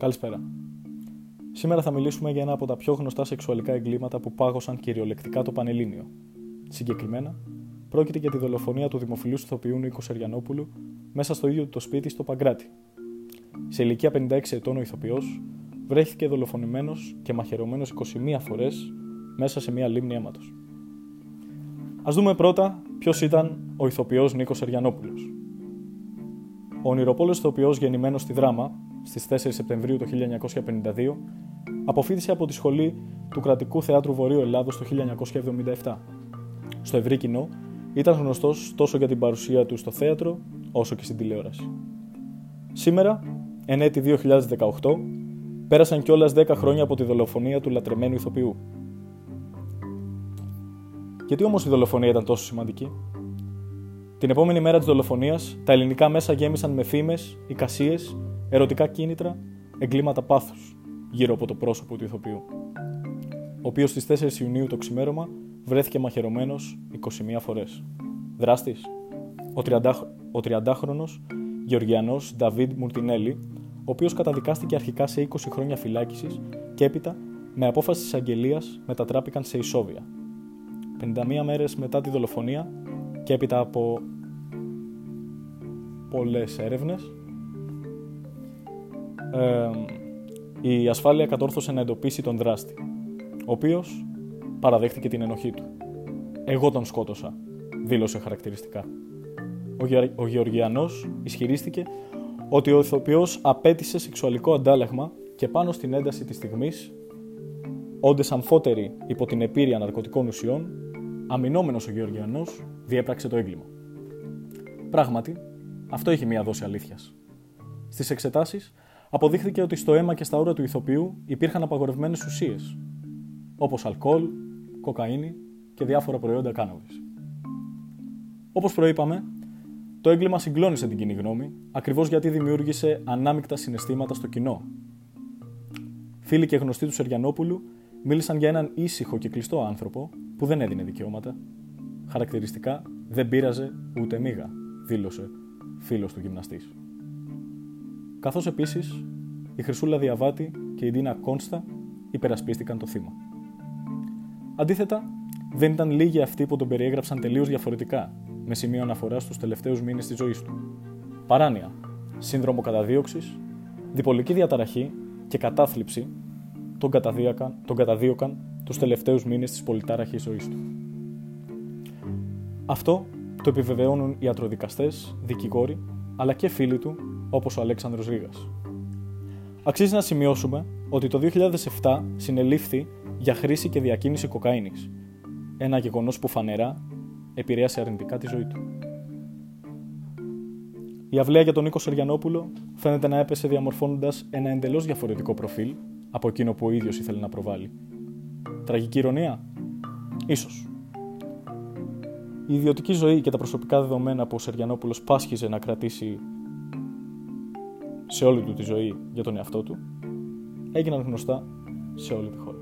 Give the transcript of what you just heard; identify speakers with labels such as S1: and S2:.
S1: Καλησπέρα. Σήμερα θα μιλήσουμε για ένα από τα πιο γνωστά σεξουαλικά εγκλήματα που πάγωσαν κυριολεκτικά το Πανελλήνιο. Συγκεκριμένα, πρόκειται για τη δολοφονία του δημοφιλού ηθοποιού Νίκο Σεριανόπουλου μέσα στο ίδιο του το σπίτι στο Παγκράτη. Σε ηλικία 56 ετών ο ηθοποιός βρέθηκε δολοφονημένος και μαχαιρωμένος 21 φορές μέσα σε μια λίμνη αίματος. Α δούμε πρώτα ποιος ήταν ο ηθοποιός Νίκος Σεριανόπουλος. Ο ονειροπόλος ηθοποιό γεννημένος στη Δράμα στις 4 Σεπτεμβρίου του 1952 αποφύτησε από τη σχολή του Κρατικού Θεάτρου Βορείου Ελλάδος το 1977. Στο ευρύ κοινό ήταν γνωστός τόσο για την παρουσία του στο θέατρο όσο και στην τηλεόραση. Σήμερα, εν έτη 2018, πέρασαν κιόλας 10 χρόνια από τη δολοφονία του λατρεμένου ηθοποιού. Γιατί όμως η δολοφονία ήταν τόσο σημαντική, την επόμενη μέρα της δολοφονίας, τα ελληνικά μέσα γέμισαν με φήμες, εικασίες, ερωτικά κίνητρα, εγκλήματα πάθους γύρω από το πρόσωπο του ηθοποιού, ο οποίος στις 4 Ιουνίου το ξημέρωμα βρέθηκε μαχαιρωμένος 21 φορές. Δράστης, ο 30, ο 30χρονο Γεωργιανός Νταβίδ Μουρτινέλη, ο οποίος καταδικάστηκε αρχικά σε 20 χρόνια φυλάκισης και έπειτα με απόφαση της αγγελίας μετατράπηκαν σε ισόβια. 51 μέρες μετά τη δολοφονία και έπειτα από πολλές έρευνες η ασφάλεια κατόρθωσε να εντοπίσει τον δράστη, ο οποίος παραδέχτηκε την ενοχή του. «Εγώ τον σκότωσα», δήλωσε χαρακτηριστικά. Ο, Γε... ο Γεωργιανός ισχυρίστηκε ότι ο ηθοποιός απέτησε σεξουαλικό αντάλλαγμα και πάνω στην ένταση της στιγμής, όντες αμφότεροι υπό την επίρρεια ναρκωτικών ουσιών, αμυνόμενος ο Γεωργιανός διέπραξε το έγκλημα. Πράγματι, αυτό είχε μία δόση αλήθειας. Στις εξετάσεις αποδείχθηκε ότι στο αίμα και στα ούρα του ηθοποιού υπήρχαν απαγορευμένες ουσίες, όπως αλκοόλ, κοκαίνη και διάφορα προϊόντα κάναβης. Όπως προείπαμε, το έγκλημα συγκλώνησε την κοινή γνώμη, ακριβώς γιατί δημιούργησε ανάμεικτα συναισθήματα στο κοινό. Φίλοι και γνωστοί του Σεριανόπουλου μίλησαν για έναν ήσυχο και κλειστό άνθρωπο που δεν έδινε δικαιώματα. Χαρακτηριστικά δεν πείραζε ούτε μίγα, δήλωσε φίλος του γυμναστής. Καθώς επίσης η Χρυσούλα Διαβάτη και η Ντίνα Κόνστα υπερασπίστηκαν το θύμα. Αντίθετα, δεν ήταν λίγοι αυτοί που τον περιέγραψαν τελείως διαφορετικά, με σημείο αναφορά στους τελευταίους μήνες της ζωής του. Παράνοια, σύνδρομο καταδίωξης, διπολική διαταραχή και κατάθλιψη τον καταδίωκαν, τον καταδίωκαν τους τελευταίους μήνες της πολυτάραχης ζωής του. Αυτό το επιβεβαιώνουν οι ιατροδικαστές, δικηγόροι, αλλά και φίλοι του όπως ο Αλέξανδρος Ρήγας. Αξίζει να σημειώσουμε ότι το 2007 συνελήφθη για χρήση και διακίνηση κοκαίνης, ένα γεγονός που φανερά επηρέασε αρνητικά τη ζωή του. Η αυλαία για τον Νίκο Σεριανόπουλο φαίνεται να έπεσε διαμορφώνοντας ένα εντελώς διαφορετικό προφίλ από εκείνο που ο ίδιος ήθελε να προβάλλει. Τραγική ηρωνία; Ίσως. Η ιδιωτική ζωή και τα προσωπικά δεδομένα που ο Σεριανόπουλος πάσχιζε να κρατήσει σε όλη του τη ζωή για τον εαυτό του, έγιναν γνωστά σε όλη τη χώρα.